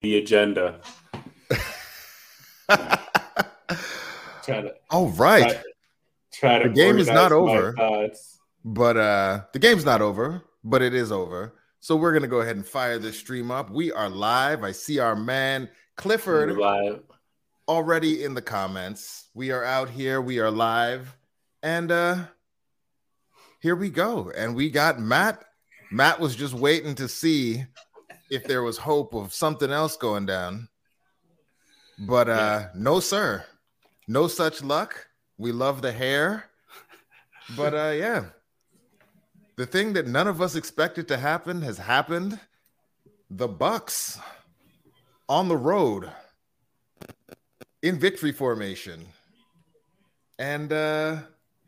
the agenda. to, All right. Try, try to the game is not over. But uh the game's not over, but it is over. So we're gonna go ahead and fire this stream up. We are live. I see our man Clifford already in the comments. We are out here. We are live, and uh here we go. And we got Matt. Matt was just waiting to see if there was hope of something else going down. But uh no, sir. No such luck. We love the hair. But uh yeah. The thing that none of us expected to happen has happened. The Bucs on the road in victory formation. And uh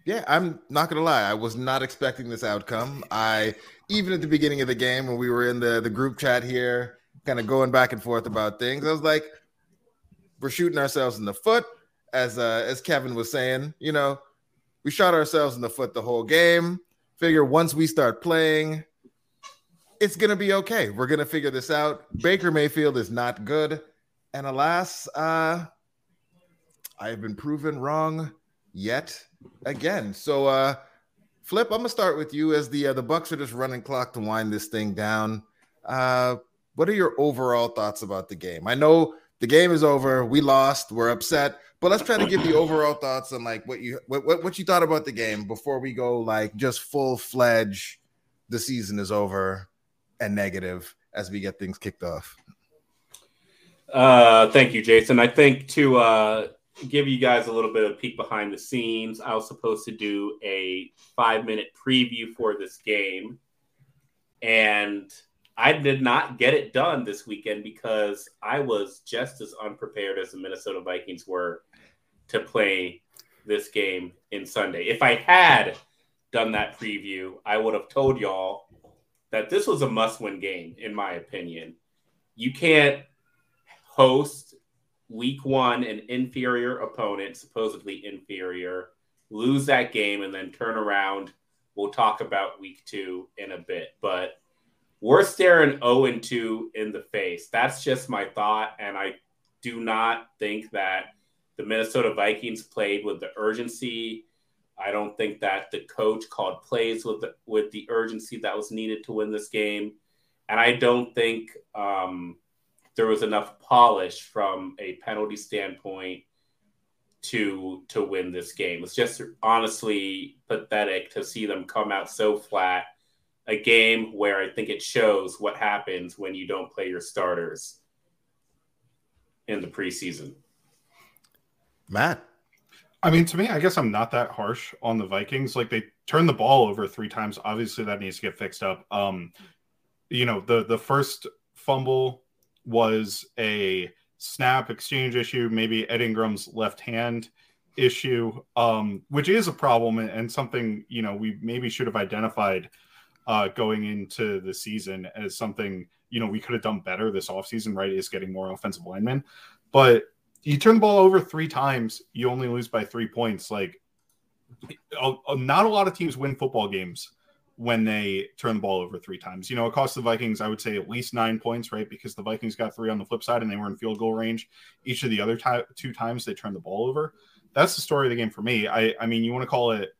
yeah, I'm not gonna lie. I was not expecting this outcome. I even at the beginning of the game when we were in the the group chat here, kind of going back and forth about things, I was like, we're shooting ourselves in the foot, as uh, as Kevin was saying. You know, we shot ourselves in the foot the whole game. Figure once we start playing, it's gonna be okay. We're gonna figure this out. Baker Mayfield is not good, and alas, uh, I have been proven wrong yet again. So, uh, Flip, I'm gonna start with you as the uh, the Bucs are just running clock to wind this thing down. Uh, what are your overall thoughts about the game? I know the game is over. We lost. We're upset. But let's try to give the overall thoughts on like what you what, what, what you thought about the game before we go like just full fledged. The season is over and negative as we get things kicked off. Uh, thank you, Jason. I think to uh, give you guys a little bit of peek behind the scenes. I was supposed to do a five minute preview for this game, and I did not get it done this weekend because I was just as unprepared as the Minnesota Vikings were to play this game in Sunday. If I had done that preview, I would have told y'all that this was a must win game, in my opinion. You can't host week one, an inferior opponent, supposedly inferior, lose that game, and then turn around. We'll talk about week two in a bit, but we're staring 0 and 2 in the face. That's just my thought. And I do not think that the Minnesota Vikings played with the urgency. I don't think that the coach called plays with the, with the urgency that was needed to win this game. And I don't think um, there was enough polish from a penalty standpoint to to win this game. It's just honestly pathetic to see them come out so flat. A game where I think it shows what happens when you don't play your starters in the preseason. Matt. I mean, to me, I guess I'm not that harsh on the Vikings. Like they turned the ball over three times. Obviously, that needs to get fixed up. Um, you know, the the first fumble was a snap exchange issue, maybe Ed Ingram's left hand issue, um, which is a problem and something you know we maybe should have identified uh, going into the season as something you know we could have done better this offseason, right? Is getting more offensive linemen, but you turn the ball over three times, you only lose by three points. Like, not a lot of teams win football games when they turn the ball over three times. You know, it cost the Vikings, I would say, at least nine points, right? Because the Vikings got three on the flip side and they were in field goal range each of the other t- two times they turned the ball over. That's the story of the game for me. I, I mean, you want to call it,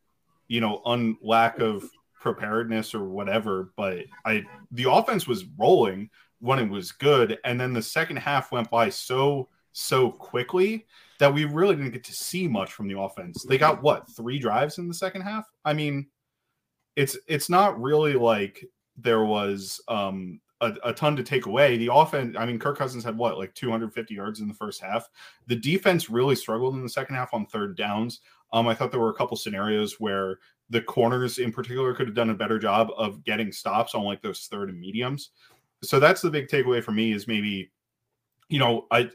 you know, un lack of preparedness or whatever, but I the offense was rolling when it was good, and then the second half went by so so quickly that we really didn't get to see much from the offense. They got what three drives in the second half? I mean, it's it's not really like there was um a, a, ton to take away. The offense, I mean, Kirk Cousins had what, like 250 yards in the first half. The defense really struggled in the second half on third downs. Um, I thought there were a couple scenarios where the corners in particular could have done a better job of getting stops on like those third and mediums. So that's the big takeaway for me is maybe, you know, I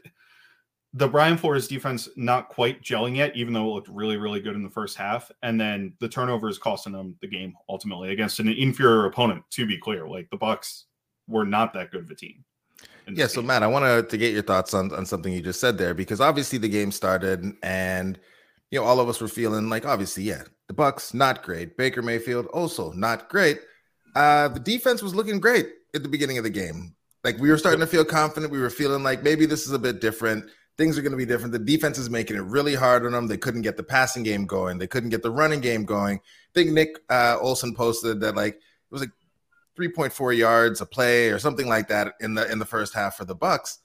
the Brian Flores defense not quite gelling yet, even though it looked really, really good in the first half. And then the turnovers costing them the game ultimately against an inferior opponent. To be clear, like the Bucs were not that good of a team. Yeah. So Matt, I wanted to get your thoughts on on something you just said there because obviously the game started and you know all of us were feeling like obviously yeah the Bucs not great, Baker Mayfield also not great. Uh, the defense was looking great at the beginning of the game Like we were starting to feel confident. We were feeling like maybe this is a bit different. Things are going to be different. The defense is making it really hard on them. They couldn't get the passing game going. They couldn't get the running game going. I think Nick uh, Olson posted that like it was like 3.4 yards a play or something like that in the in the first half for the Bucs.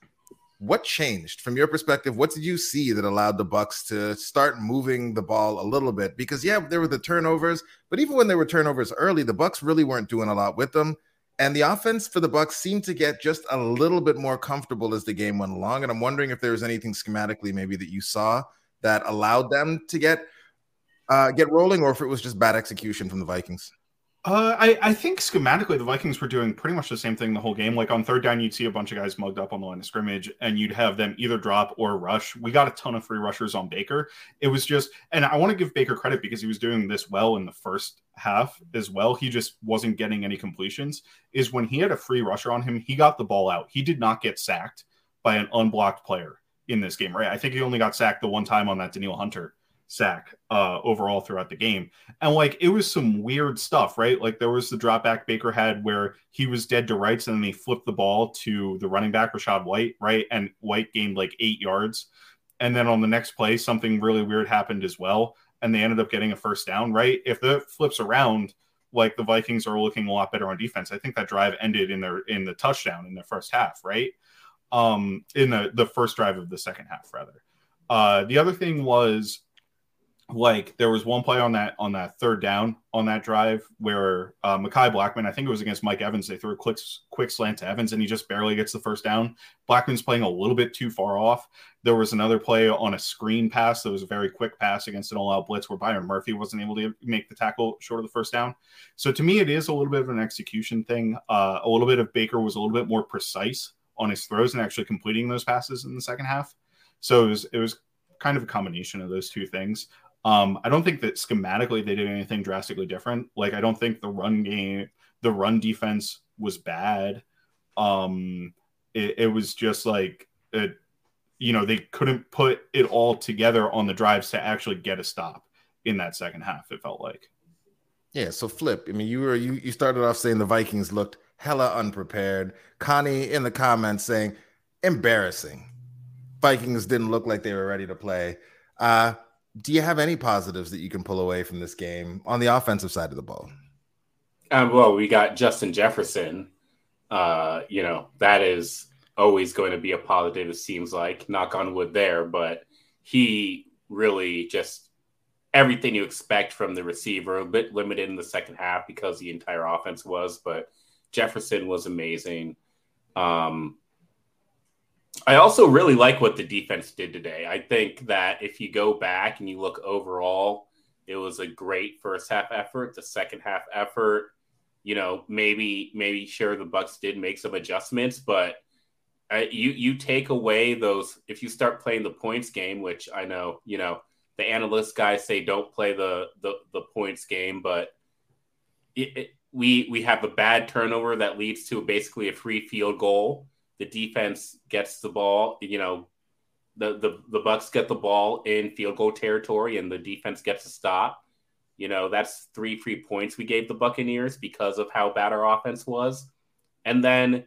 What changed from your perspective? What did you see that allowed the Bucs to start moving the ball a little bit? Because yeah, there were the turnovers, but even when there were turnovers early, the Bucs really weren't doing a lot with them. And the offense for the Bucs seemed to get just a little bit more comfortable as the game went along. And I'm wondering if there was anything schematically maybe that you saw that allowed them to get uh, get rolling, or if it was just bad execution from the Vikings. Uh, I, I think schematically the Vikings were doing pretty much the same thing the whole game. Like on third down, you'd see a bunch of guys mugged up on the line of scrimmage, and you'd have them either drop or rush. We got a ton of free rushers on Baker. It was just, and I want to give Baker credit because he was doing this well in the first half as well. He just wasn't getting any completions. Is when he had a free rusher on him, he got the ball out. He did not get sacked by an unblocked player in this game, right? I think he only got sacked the one time on that Danielle Hunter sack uh, overall throughout the game. And like it was some weird stuff, right? Like there was the drop back Baker had where he was dead to rights and then he flipped the ball to the running back Rachaad White, right? And White gained like eight yards. And then on the next play, something really weird happened as well. And they ended up getting a first down, right? If the flips around, like the Vikings are looking a lot better on defense. I think that drive ended in their in the touchdown in the first half, right? Um, in the the first drive of the second half, rather. Uh, the other thing was like there was one play on that on that third down on that drive where uh, Mekhi Blackmon, I think it was against Mike Evans, they threw a quick quick slant to Evans and he just barely gets the first down. Blackmon's playing a little bit too far off. There was another play on a screen pass that was a very quick pass against an all-out blitz where Byron Murphy wasn't able to make the tackle short of the first down. So to me, it is a little bit of an execution thing. Uh, a little bit of Baker was a little bit more precise on his throws and actually completing those passes in the second half. So it was it was kind of a combination of those two things. Um, I don't think that schematically they did anything drastically different. Like I don't think the run game, the run defense was bad. Um, it, it was just like it, you know, they couldn't put it all together on the drives to actually get a stop in that second half. It felt like. Yeah. So flip. I mean, you were you you started off saying the Vikings looked hella unprepared. Connie in the comments saying embarrassing. Vikings didn't look like they were ready to play. Uh, do you have any positives that you can pull away from this game on the offensive side of the ball? Um, well, we got Justin Jefferson. Uh, you know, that is always going to be a positive, it seems like, knock on wood there, but he really just everything you expect from the receiver, a bit limited in the second half because the entire offense was, but Jefferson was amazing. Um, I also really like what the defense did today. I think that if you go back and you look overall, it was a great first half effort. The second half effort, you know, maybe maybe sure the Bucs did make some adjustments, but uh, you you take away those if you start playing the points game, which I know you know the analyst guys say don't play the the, the points game, but it, it, we we have a bad turnover that leads to basically a free field goal the defense gets the ball, you know, the, the, the Bucs get the ball in field goal territory and the defense gets a stop. You know, that's three free points we gave the Buccaneers because of how bad our offense was. And then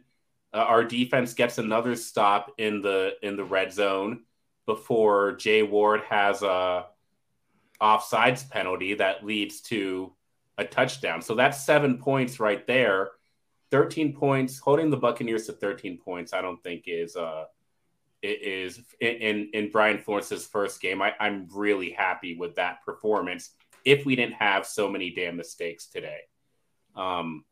uh, our defense gets another stop in the in the red zone before Jay Ward has a offsides penalty that leads to a touchdown. So that's seven points right there 13 points, holding the Buccaneers to 13 points, I don't think is uh is in in Brian Flores's first game. I, I'm really happy with that performance. If we didn't have so many damn mistakes today, um,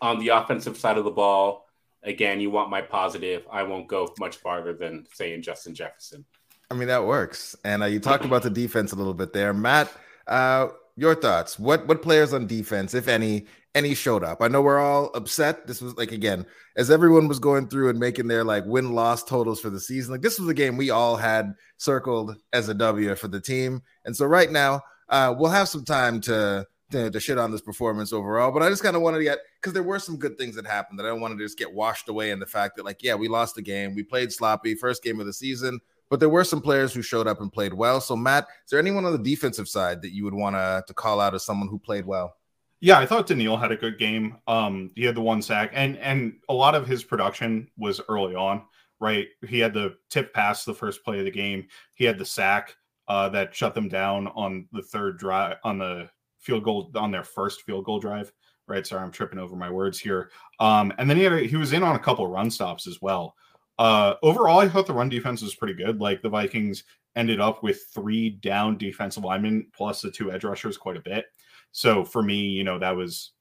on the offensive side of the ball, again, you want my positive. I won't go much farther than saying Justin Jefferson. I mean that works. And uh, you talked about the defense a little bit there, Matt. Uh, your thoughts? What what players on defense, if any, any showed up. I know we're all upset. This was like again, as everyone was going through and making their like win loss totals for the season. Like this was a game we all had circled as a W for the team. And so right now, uh, we'll have some time to to, to shit on this performance overall. But I just kind of wanted to get because there were some good things that happened that I don't want to just get washed away in the fact that like yeah, we lost the game, we played sloppy, first game of the season. But there were some players who showed up and played well. So Matt, is there anyone on the defensive side that you would want to to call out as someone who played well? Yeah, I thought Danielle had a good game. Um, he had the one sack, and and a lot of his production was early on. Right, he had the tip pass the first play of the game. He had the sack uh, that shut them down on the third drive on the field goal on their first field goal drive. Right, sorry, I'm tripping over my words here. Um, and then he had a, he was in on a couple run stops as well. Uh, overall, I thought the run defense was pretty good. Like the Vikings ended up with three down defensive linemen plus the two edge rushers quite a bit. So for me, you know, that was,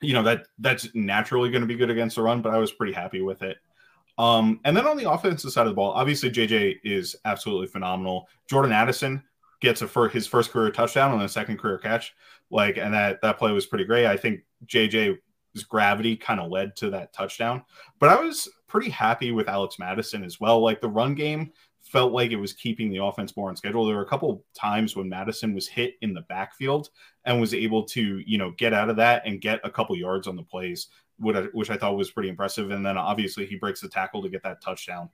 you know, that that's naturally going to be good against the run, but I was pretty happy with it. Um, and then on the offensive side of the ball, obviously JJ is absolutely phenomenal. Jordan Addison gets a for his first career touchdown and a second career catch. Like, and that that play was pretty great. I think JJ's gravity kind of led to that touchdown. But I was pretty happy with Alex Mattison as well. Like the run game felt like it was keeping the offense more on schedule. There were a couple times when Mattison was hit in the backfield and was able to, you know, get out of that and get a couple yards on the plays, which I thought was pretty impressive. And then obviously he breaks the tackle to get that touchdown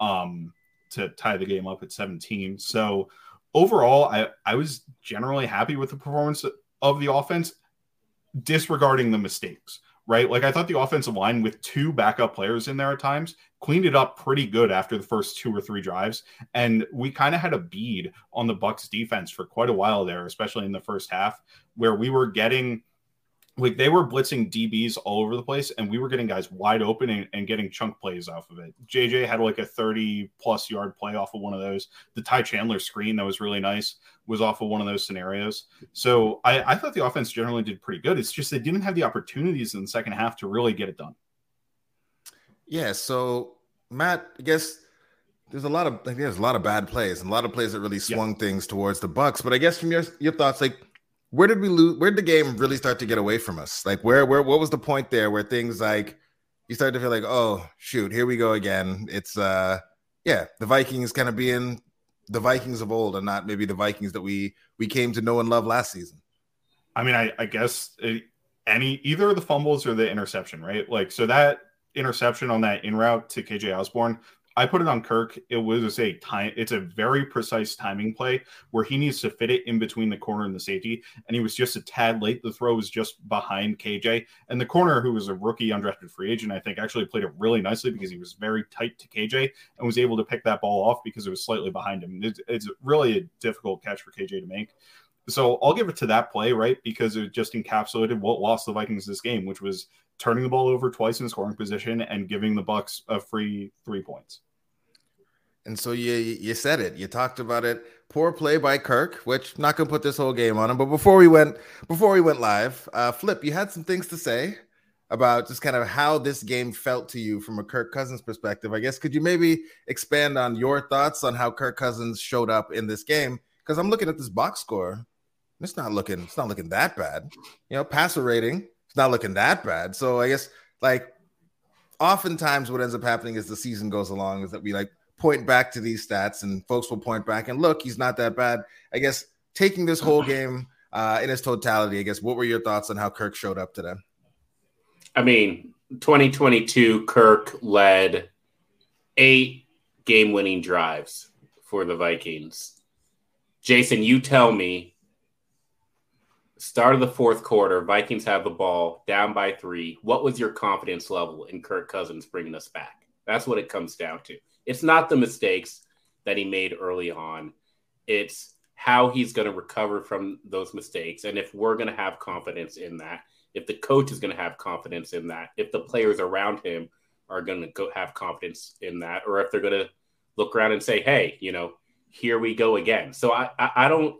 um, to tie the game up at 17. So overall, I, I was generally happy with the performance of the offense, disregarding the mistakes right? Like I thought the offensive line with two backup players in there at times cleaned it up pretty good after the first two or three drives, and we kind of had a bead on the Bucs defense for quite a while there, especially in the first half, where we were getting like they were blitzing DBs all over the place, and we were getting guys wide open and, and, getting chunk plays off of it. JJ had like a 30 plus yard play off of one of those. The Ty Chandler screen that was really nice was off of one of those scenarios. So I, I thought the offense generally did pretty good. It's just they didn't have the opportunities in the second half to really get it done. Yeah. So Matt, I guess there's a lot of like, there's a lot of bad plays and a lot of plays that really swung yeah. things towards the Bucs. But I guess from your your thoughts, like where did we lose? Where did the game really start to get away from us? Like where where what was the point there where things like you started to feel like oh shoot here we go again? It's uh yeah the Vikings kind of being the Vikings of old and not maybe the Vikings that we we came to know and love last season. I mean, I, I guess it, any either the fumbles or the interception, right? Like so that interception on that in route to KJ Osborn I put it on Kirk. It was a time. It's a very precise timing play where he needs to fit it in between the corner and the safety, and he was just a tad late. The throw was just behind KJ, and the corner, who was a rookie undrafted free agent, I think actually played it really nicely because he was very tight to KJ and was able to pick that ball off because it was slightly behind him. It's, it's really a difficult catch for KJ to make. So I'll give it to that play, right? Because it just encapsulated what lost the Vikings this game, which was turning the ball over twice in scoring position and giving the Bucks a free three points. And so you you said it. You talked about it. Poor play by Kirk, which not gonna put this whole game on him. But before we went before we went live, uh, Flip, you had some things to say about just kind of how this game felt to you from a Kirk Cousins perspective. I guess could you maybe expand on your thoughts on how Kirk Cousins showed up in this game? Because I'm looking at this box score. It's not looking it's not looking that bad. You know, passer rating it's not looking that bad. So I guess like oftentimes what ends up happening as the season goes along is that we like point back to these stats and folks will point back and look, he's not that bad. I guess taking this whole game uh, in its totality, I guess what were your thoughts on how Kirk showed up today? I mean, 2022, Kirk led eight game winning drives for the Vikings. Jason, you tell me Start of the fourth quarter, Vikings have the ball down by three. What was your confidence level in Kirk Cousins bringing us back? That's what it comes down to. It's not the mistakes that he made early on, it's how he's going to recover from those mistakes. And if we're going to have confidence in that, if the coach is going to have confidence in that, if the players around him are going to go have confidence in that, or if they're going to look around and say, hey, you know, here we go again. So I, I, I don't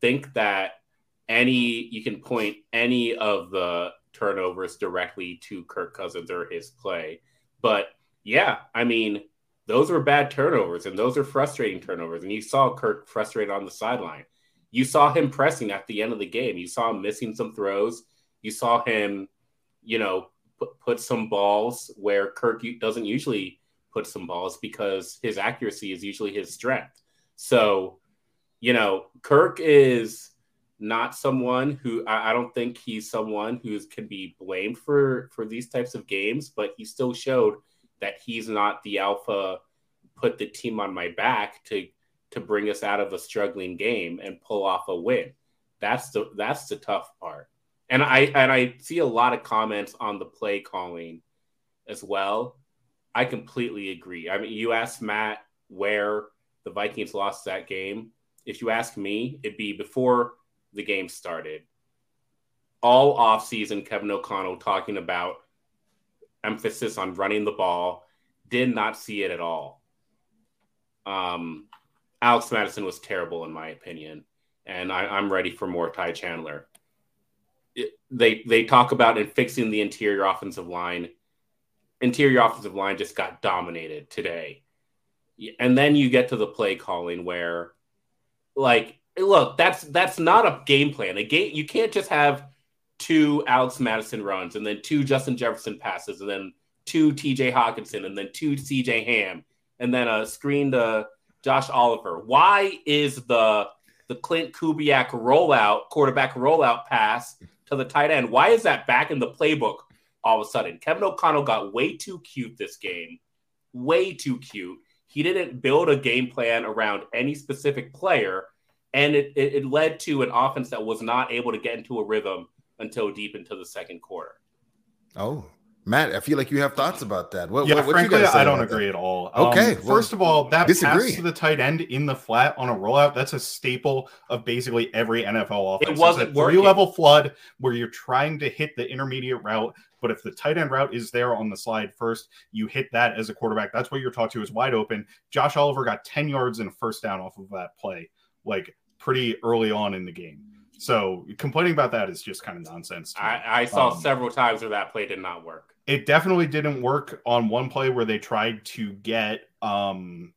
think that any you can point any of the turnovers directly to Kirk Cousins or his play. But yeah, I mean, those were bad turnovers and those are frustrating turnovers. And you saw Kirk frustrated on the sideline. You saw him pressing at the end of the game. You saw him missing some throws. You saw him, you know, put, put some balls where Kirk doesn't usually put some balls because his accuracy is usually his strength. So, you know, Kirk is not someone who I, I don't think he's someone who can be blamed for for these types of games, but he still showed that he's not the alpha. Put the team on my back to to bring us out of a struggling game and pull off a win. That's the that's the tough part. and I and I see a lot of comments on the play calling as well. I completely agree. I mean, you asked Matt where the Vikings lost that game. If you ask me, it'd be before the game started. All offseason, Kevin O'Connell talking about emphasis on running the ball. Did not see it at all. Um, Alex Mattison was terrible in my opinion, and I, am ready for more Ty Chandler. It, they they talk about in fixing the interior offensive line. Interior offensive line just got dominated today, and then you get to the play calling where, like, look, that's that's not a game plan. A game you can't just have two Alex Mattison runs and then two Justin Jefferson passes and then two TJ Hockenson and then two CJ Ham and then a screen to Josh Oliver. Why is the the Klint Kubiak rollout, quarterback rollout pass to the tight end? Why is that back in the playbook all of a sudden? Kevin O'Connell got way too cute this game. Way too cute. He didn't build a game plan around any specific player, and it, it, it led to an offense that was not able to get into a rhythm until deep into the second quarter. Oh, Matt, I feel like you have thoughts about that. What, yeah, what, what frankly, I don't agree that? at all. Okay. Um, first of all, that disagree. pass to the tight end in the flat on a rollout, that's a staple of basically every NFL offense. It wasn't it's a three-level flood where you're trying to hit the intermediate route, but if the tight end route is there on the slide first, you hit that as a quarterback. That's what you're taught to is wide open. Josh Oliver got 10 yards and a first down off of that play, like pretty early on in the game. So complaining about that is just kind of nonsense. I, I, saw um, several times where that play did not work. It definitely didn't work on one play where they tried to get um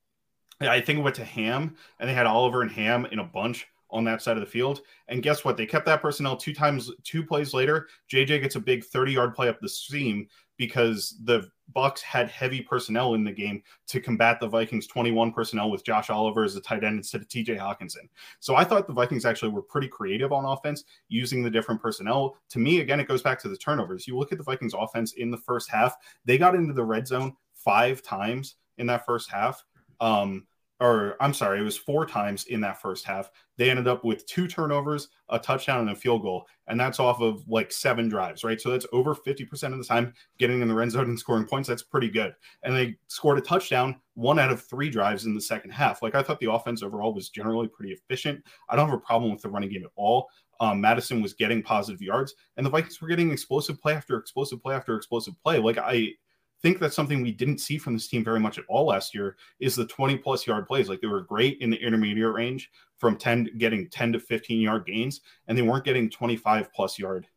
I think it went to Ham and they had Oliver and Ham in a bunch on that side of the field. And guess what? They kept that personnel two times, two plays later. JJ gets a big 30 yard play up the seam because the Bucs had heavy personnel in the game to combat the Vikings 21 personnel with Josh Oliver as a tight end instead of TJ Hockenson. So I thought the Vikings actually were pretty creative on offense using the different personnel. To me, again, it goes back to the turnovers. You look at the Vikings offense in the first half, they got into the red zone five times in that first half. Um, or I'm sorry, it was four times in that first half. They ended up with two turnovers, a touchdown, and a field goal. And that's off of like seven drives, right? So that's over 50% of the time getting in the red zone and scoring points. That's pretty good. And they scored a touchdown one out of three drives in the second half. Like I thought the offense overall was generally pretty efficient. I don't have a problem with the running game at all. Um, Mattison was getting positive yards, and the Vikings were getting explosive play after explosive play after explosive play. Like I, think that's something we didn't see from this team very much at all last year is the 20 plus yard plays. Like they were great in the intermediate range from 10 getting 10 to 15 yard gains, and they weren't getting 25 plus yard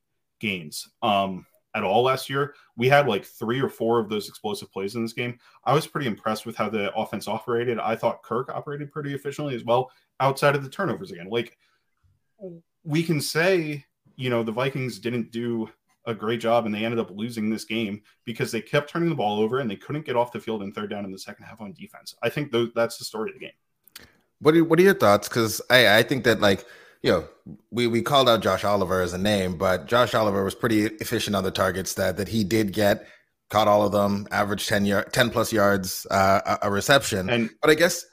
gains um, at all last year. We had like three or four of those explosive plays in this game. I was pretty impressed with how the offense operated. I thought Kirk operated pretty efficiently as well outside of the turnovers again. Like we can say, you know, the Vikings didn't do a great job and they ended up losing this game because they kept turning the ball over and they couldn't get off the field in third down in the second half on defense. I think th- that's the story of the game. What are, what are your thoughts? Because I, I think that like you know we, we called out Josh Oliver as a name, but Josh Oliver was pretty efficient on the targets that that he did get. Caught all of them, averaged 10 yard, 10 plus yards uh, a, a reception. And but I guess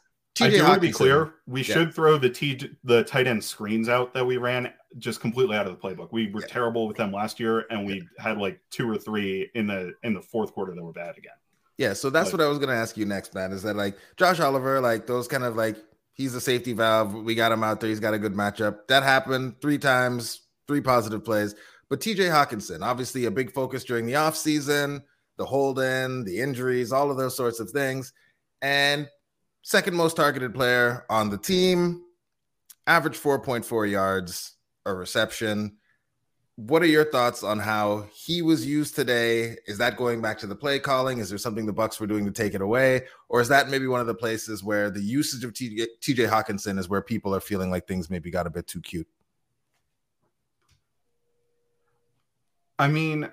I do want to be clear. We yeah. should throw the T the tight end screens out that we ran just completely out of the playbook. We were yeah. terrible with them last year, and we had like two or three in the in the fourth quarter that were bad again. Yeah, so that's but, what I was going to ask you next, man. Is that like Josh Oliver, like those kind of like he's a safety valve. We got him out there. He's got a good matchup. That happened three times, three positive plays. But TJ Hockenson, obviously a big focus during the offseason, the hold in, the injuries, all of those sorts of things. And second most targeted player on the team, average 4.4 yards a reception. What are your thoughts on how he was used today? Is that going back to the play calling? Is there something the Bucs were doing to take it away, or is that maybe one of the places where the usage of TJ, Hockenson is where people are feeling like things maybe got a bit too cute? I mean,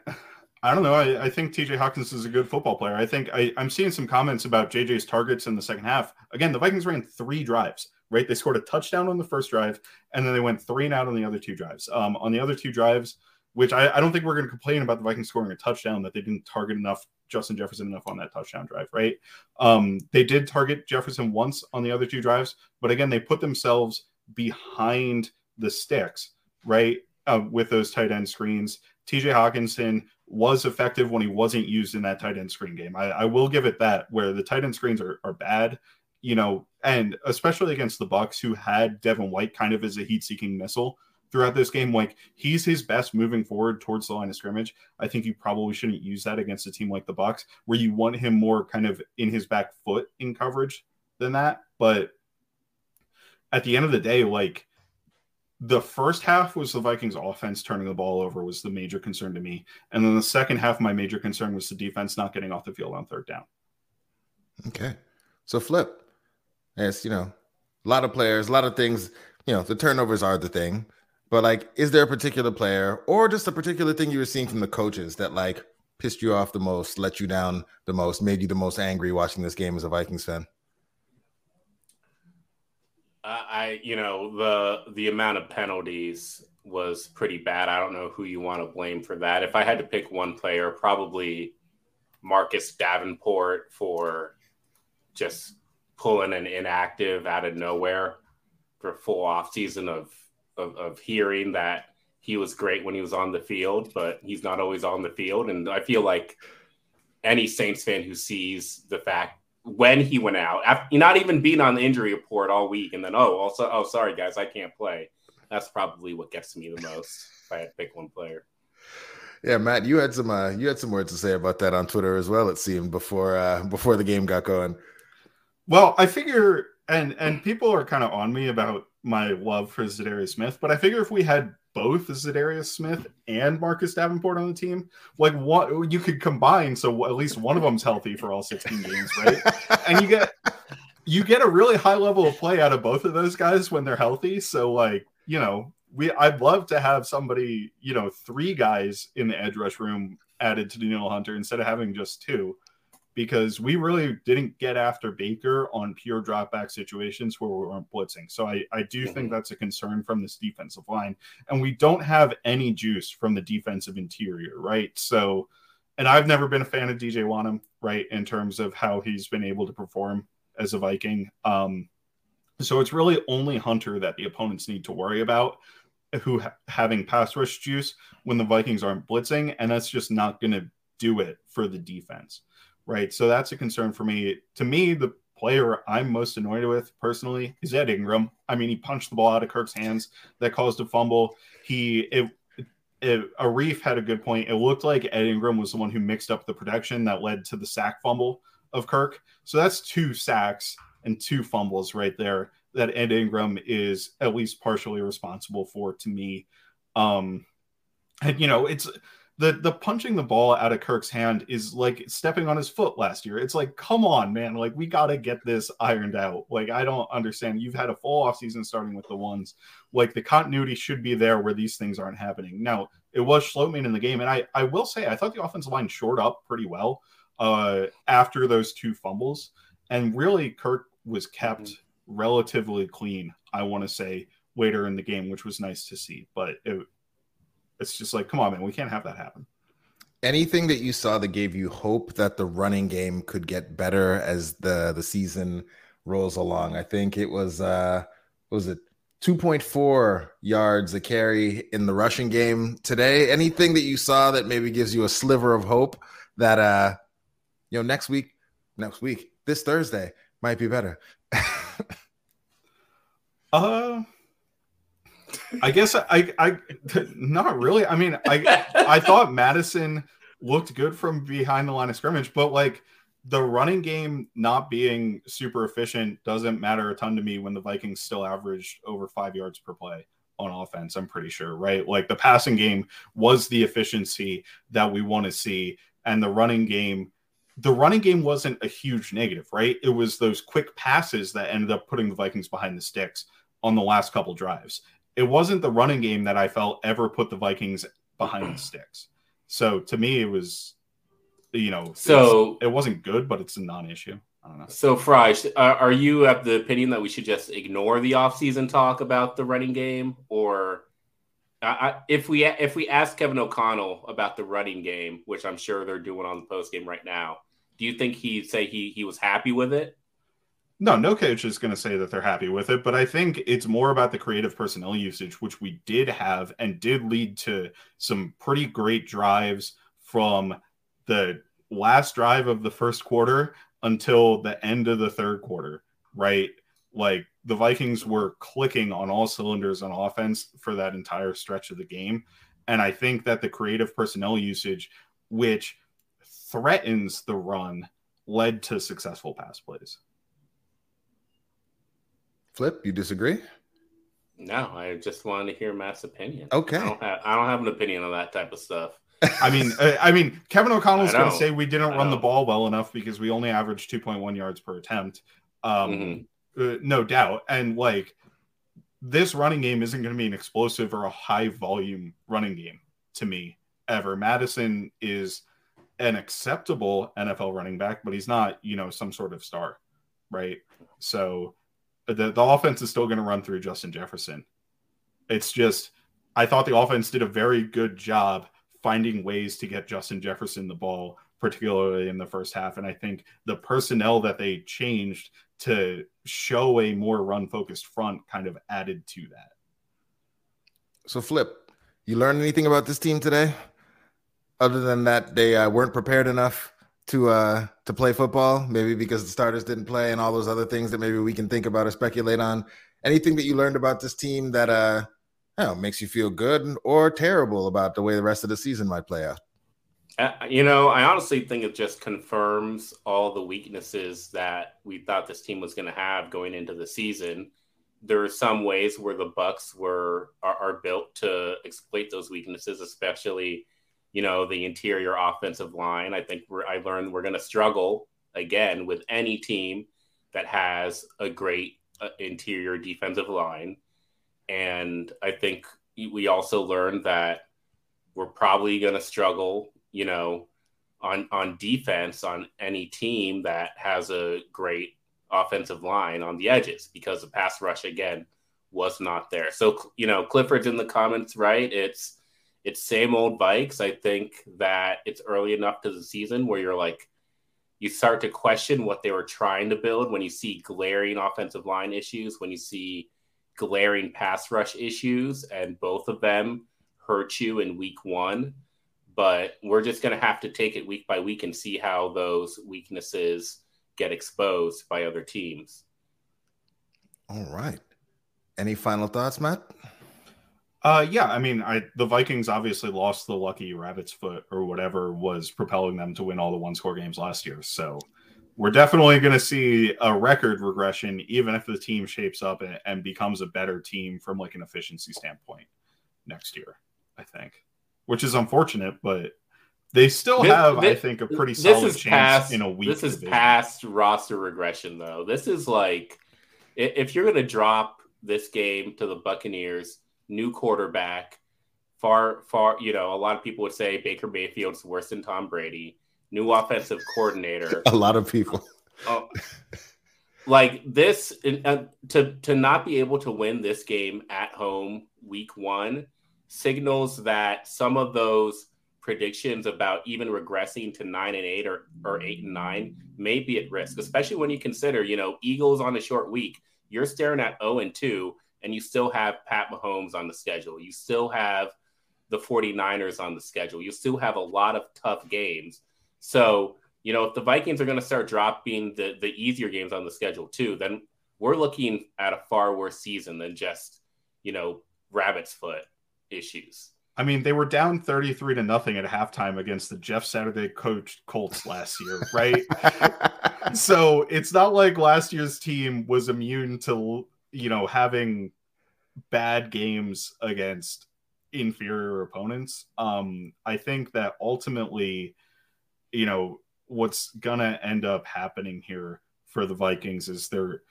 I don't know. I, I, think TJ Hawkins is a good football player. I think I, am seeing some comments about JJ's targets in the second half. Again, the Vikings ran three drives, right? They scored a touchdown on the first drive, and then they went three and out on the other two drives. Um, on the other two drives, which I, I don't think we're going to complain about the Vikings scoring a touchdown that they didn't target enough Justin Jefferson enough on that touchdown drive, right? Um, they did target Jefferson once on the other two drives, but again, they put themselves behind the sticks, right? Uh, with those tight end screens. TJ Hockenson was effective when he wasn't used in that tight end screen game. I, I will give it that, where the tight end screens are, are bad, you know, and especially against the Bucs, who had Devin White kind of as a heat-seeking missile throughout this game. Like he's his best moving forward towards the line of scrimmage. I think you probably shouldn't use that against a team like the Bucs, where you want him more kind of in his back foot in coverage than that. But at the end of the day, like the first half was the Vikings offense turning the ball over was the major concern to me. And then the second half, my major concern was the defense not getting off the field on third down. Okay. So flip. Yes, you know, a lot of players, a lot of things, you know, the turnovers are the thing. But like, is there a particular player or just a particular thing you were seeing from the coaches that like pissed you off the most, let you down the most, made you the most angry watching this game as a Vikings fan? I, you know, the the amount of penalties was pretty bad. I don't know who you want to blame for that. If I had to pick one player, probably Marcus Davenport for just pulling an inactive out of nowhere for full off season of, of, of hearing that he was great when he was on the field, but he's not always on the field. And I feel like any Saints fan who sees the fact when he went out, after not even being on the injury report all week, and then oh, also oh sorry guys, I can't play. That's probably what gets me the most if I had to pick one player. Yeah, Matt, you had some uh, you had some words to say about that on Twitter as well. It seemed before uh, before the game got going. Well, I figure, and and people are kind of on me about my love for Za'Darius Smith, but I figure if we had both Za'Darius Smith and Marcus Davenport on the team, like what you could combine, so at least one of them's healthy for all 16 games, right? and you get you get a really high level of play out of both of those guys when they're healthy. So like you know, we I'd love to have somebody, you know, three guys in the edge rush room added to Danielle Hunter instead of having just two because we really didn't get after Baker on pure dropback situations where we weren't blitzing. So I, I do mm-hmm. think that's a concern from this defensive line. And we don't have any juice from the defensive interior, right? So, and I've never been a fan of DJ Wonnum, right, in terms of how he's been able to perform as a Viking. Um, so it's really only Hunter that the opponents need to worry about who ha- having pass rush juice when the Vikings aren't blitzing, and that's just not going to do it for the defense right? So that's a concern for me. To me, the player I'm most annoyed with personally is Ed Ingram. I mean, he punched the ball out of Kirk's hands that caused a fumble. He it, it, Arif had a good point. It looked like Ed Ingram was the one who mixed up the protection that led to the sack fumble of Kirk. So that's two sacks and two fumbles right there that Ed Ingram is at least partially responsible for to me. Um, and you know, it's the the punching the ball out of Kirk's hand is like stepping on his foot last year. It's like, come on, man, like we got to get this ironed out. Like I don't understand. You've had a full offseason starting with the ones. Like the continuity should be there where these things aren't happening. Now, it was Schlottmann in the game and I I will say I thought the offensive line shored up pretty well uh after those two fumbles and really Kirk was kept mm-hmm. relatively clean, I want to say later in the game, which was nice to see, but it it's just like, come on, man, we can't have that happen. Anything that you saw that gave you hope that the running game could get better as the the season rolls along? I think it was uh was it 2.4 yards a carry in the rushing game today. Anything that you saw that maybe gives you a sliver of hope that uh you know next week, next week, this Thursday might be better. uh I guess I, I, not really. I mean, I, I thought Mattison looked good from behind the line of scrimmage, but like the running game not being super efficient doesn't matter a ton to me when the Vikings still averaged over five yards per play on offense. I'm pretty sure, right? Like the passing game was the efficiency that we want to see, and the running game. The running game wasn't a huge negative, right? It was those quick passes that ended up putting the Vikings behind the sticks on the last couple drives it wasn't the running game that I felt ever put the Vikings behind the sticks. So to me, it was, you know, so it wasn't good, but it's a non-issue. I don't know. So Fry, are you of the opinion that we should just ignore the offseason talk about the running game, or I, if we if we ask Kevin O'Connell about the running game, which I'm sure they're doing on the post game right now, do you think he'd say he he was happy with it? No, no coach is going to say that they're happy with it, but I think it's more about the creative personnel usage, which we did have and did lead to some pretty great drives from the last drive of the first quarter until the end of the third quarter, right? Like the Vikings were clicking on all cylinders on offense for that entire stretch of the game. And I think that the creative personnel usage, which threatens the run, led to successful pass plays. Flip, you disagree? No, I just wanted to hear Matt's opinion. Okay. I don't have, I don't have an opinion on that type of stuff. I mean, I mean, Kevin O'Connell's going to say we didn't I run know. the ball well enough because we only averaged 2.1 yards per attempt. Um, mm-hmm. uh, no doubt. And like, this running game isn't going to be an explosive or a high volume running game to me ever. Mattison is an acceptable NFL running back, but he's not, you know, some sort of star, right? So the, the offense is still going to run through Justin Jefferson. It's just, I thought the offense did a very good job finding ways to get Justin Jefferson the ball, particularly in the first half. And I think the personnel that they changed to show a more run focused front kind of added to that. So, Flip, you learned anything about this team today? Other than that, they uh, weren't prepared enough to uh to play football maybe because the starters didn't play and all those other things that maybe we can think about or speculate on. Anything that you learned about this team that uh know, makes you feel good or terrible about the way the rest of the season might play out? Uh, you know i honestly think it just confirms all the weaknesses that we thought this team was going to have going into the season. There are some ways where the Bucs were are, are built to exploit those weaknesses especially you know, the interior offensive line. I think I learned we're going to struggle again with any team that has a great uh, interior defensive line. And I think we also learned that we're probably going to struggle, you know, on on defense on any team that has a great offensive line on the edges because the pass rush again was not there. So you know, Clifford's in the comments, right? It's it's same old Vikes. I think that it's early enough to the season where you're like, you start to question what they were trying to build when you see glaring offensive line issues, when you see glaring pass rush issues, and both of them hurt you in week one. But we're just going to have to take it week by week and see how those weaknesses get exposed by other teams. All right. Any final thoughts, Matt? Uh, yeah, I mean, I the Vikings obviously lost the lucky rabbit's foot or whatever was propelling them to win all the one score games last year. So we're definitely going to see a record regression, even if the team shapes up and, and, becomes a better team from like an efficiency standpoint next year. I think, which is unfortunate, but they still this, have, this, I think, a pretty solid chance past, in a week. This is division. past roster regression, though. This is like if you're going to drop this game to the Buccaneers new quarterback, far, far, you know, a lot of people would say Baker Mayfield's worse than Tom Brady, new offensive coordinator. a lot of people. Oh, like this, uh, to, to not be able to win this game at home week one signals that some of those predictions about even regressing to nine and eight or, or eight and nine may be at risk, especially when you consider, you know, Eagles on a short week, you're staring at 0 and 2 and you still have Pat Mahomes on the schedule. You still have the 49ers on the schedule. You still have a lot of tough games. So, you know, if the Vikings are going to start dropping the, the easier games on the schedule too, then we're looking at a far worse season than just, you know, rabbit's foot issues. I mean, they were down 33 to nothing at halftime against the Jeff Saturday coached Colts last year, right? so it's not like last year's team was immune to you know, having bad games against inferior opponents. Um, I think that ultimately, you know, what's gonna end up happening here for the Vikings is they're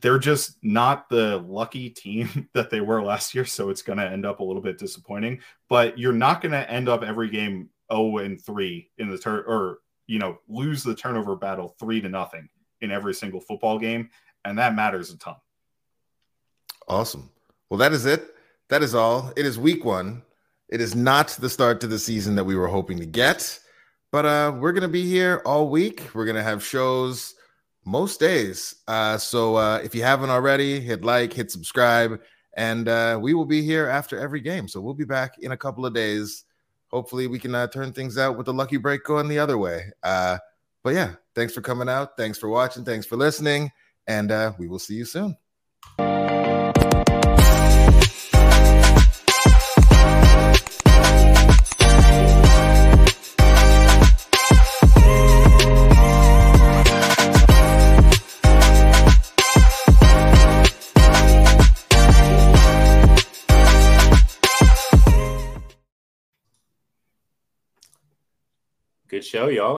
they're just not the lucky team that they were last year, so it's gonna end up a little bit disappointing. But you're not gonna end up every game 0 and 3 in the turn or you know lose the turnover battle three to nothing in every single football game, and that matters a ton. Awesome. Well, that is it. That is all. It is week one. It is not the start to the season that we were hoping to get, but uh, we're going to be here all week. We're going to have shows most days. Uh, so uh, if you haven't already, hit like, hit subscribe, and uh, we will be here after every game. So we'll be back in a couple of days. Hopefully, we can uh, turn things out with the lucky break going the other way. Uh, but yeah, thanks for coming out. Thanks for watching. Thanks for listening. And uh, we will see you soon. Show, y'all.